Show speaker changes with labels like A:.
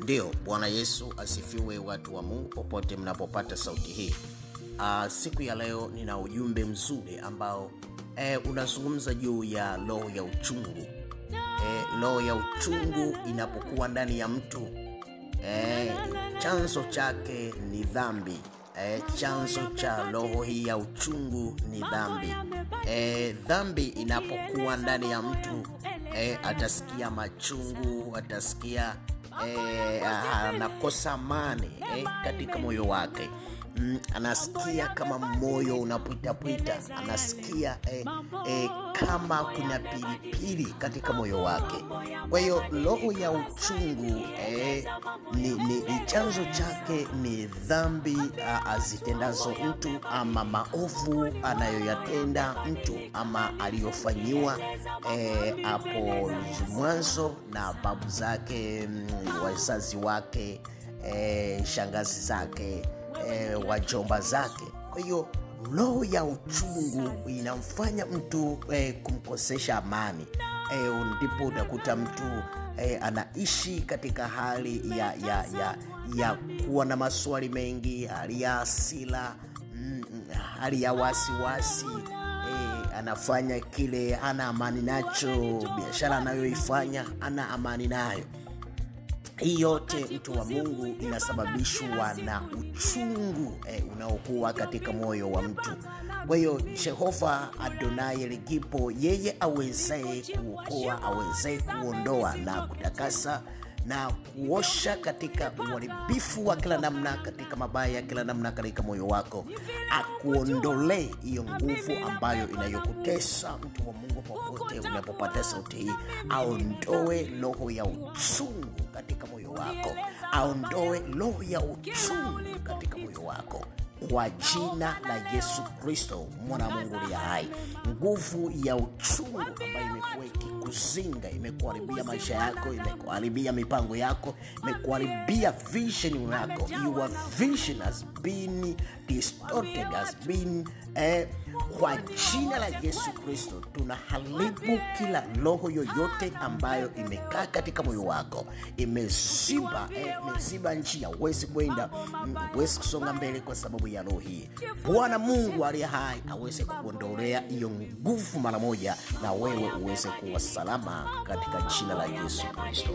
A: Ndiyo, Bwana Yesu asifiwe, watu wa Mungu popote mnapopata sauti hii. Uh, siku ya leo nina ujumbe mzuri ambao eh, unazungumza juu ya roho ya uchungu. Eh, roho ya uchungu inapokuwa ndani ya mtu eh, chanzo chake ni dhambi. Eh, chanzo cha roho hii ya uchungu ni dhambi. Eh, dhambi inapokuwa ndani ya mtu eh, atasikia machungu, atasikia eh, anakosa amani eh, katika moyo wake mm, anasikia kama moyo unapwitapwita, anasikia eh, eh, kama kuna pilipili katika moyo wake. Kwa hiyo roho ya uchungu eh, ni, ni, ni chanzo chake ni dhambi azitendazo mtu ama maovu anayoyatenda mtu ama aliyofanyiwa hapo eh, mwanzo na babu zake mm, wazazi wake eh, shangazi zake e, wajomba zake. Kwa hiyo roho ya uchungu inamfanya mtu e, kumkosesha amani e, ndipo utakuta mtu e, anaishi katika hali ya, ya, ya, ya kuwa na maswali mengi, hali ya asila mm, hali ya wasiwasi e, anafanya kile hana amani nacho, biashara anayoifanya hana amani nayo hii yote mtu wa Mungu inasababishwa na uchungu eh, unaokuwa katika moyo wa mtu. Kwa hiyo Jehova Adonai Eligipo, yeye awezaye kuokoa, awezaye kuondoa na kutakasa na kuosha katika uharibifu wa kila namna, katika mabaya ya kila namna katika moyo wako, akuondolee hiyo nguvu ambayo inayokutesa mtu wa Mungu, popote unapopata sauti hii, aondoe roho ya uchungu katika moyo wako, aondoe roho ya uchungu katika moyo wako. Kwa jina la Yesu Kristo mwana wa Mungu aliye hai. Nguvu ya uchungu ambayo imekuwa ikikuzinga, imekuharibia maisha yako, imekuharibia mipango yako, imekuharibia vision yako. Your vision has been distorted, has been eh, kwa jina la Yesu Kristo tunaharibu kila roho yoyote ambayo imekaa katika moyo wako, imeziba eh, imeziba njia, huwezi kwenda, huwezi kusonga mbele kwa sababu ya roho hii. Bwana Mungu aliye hai aweze kukuondolea hiyo nguvu mara moja, na wewe uweze kuwa salama katika jina la Yesu Kristo.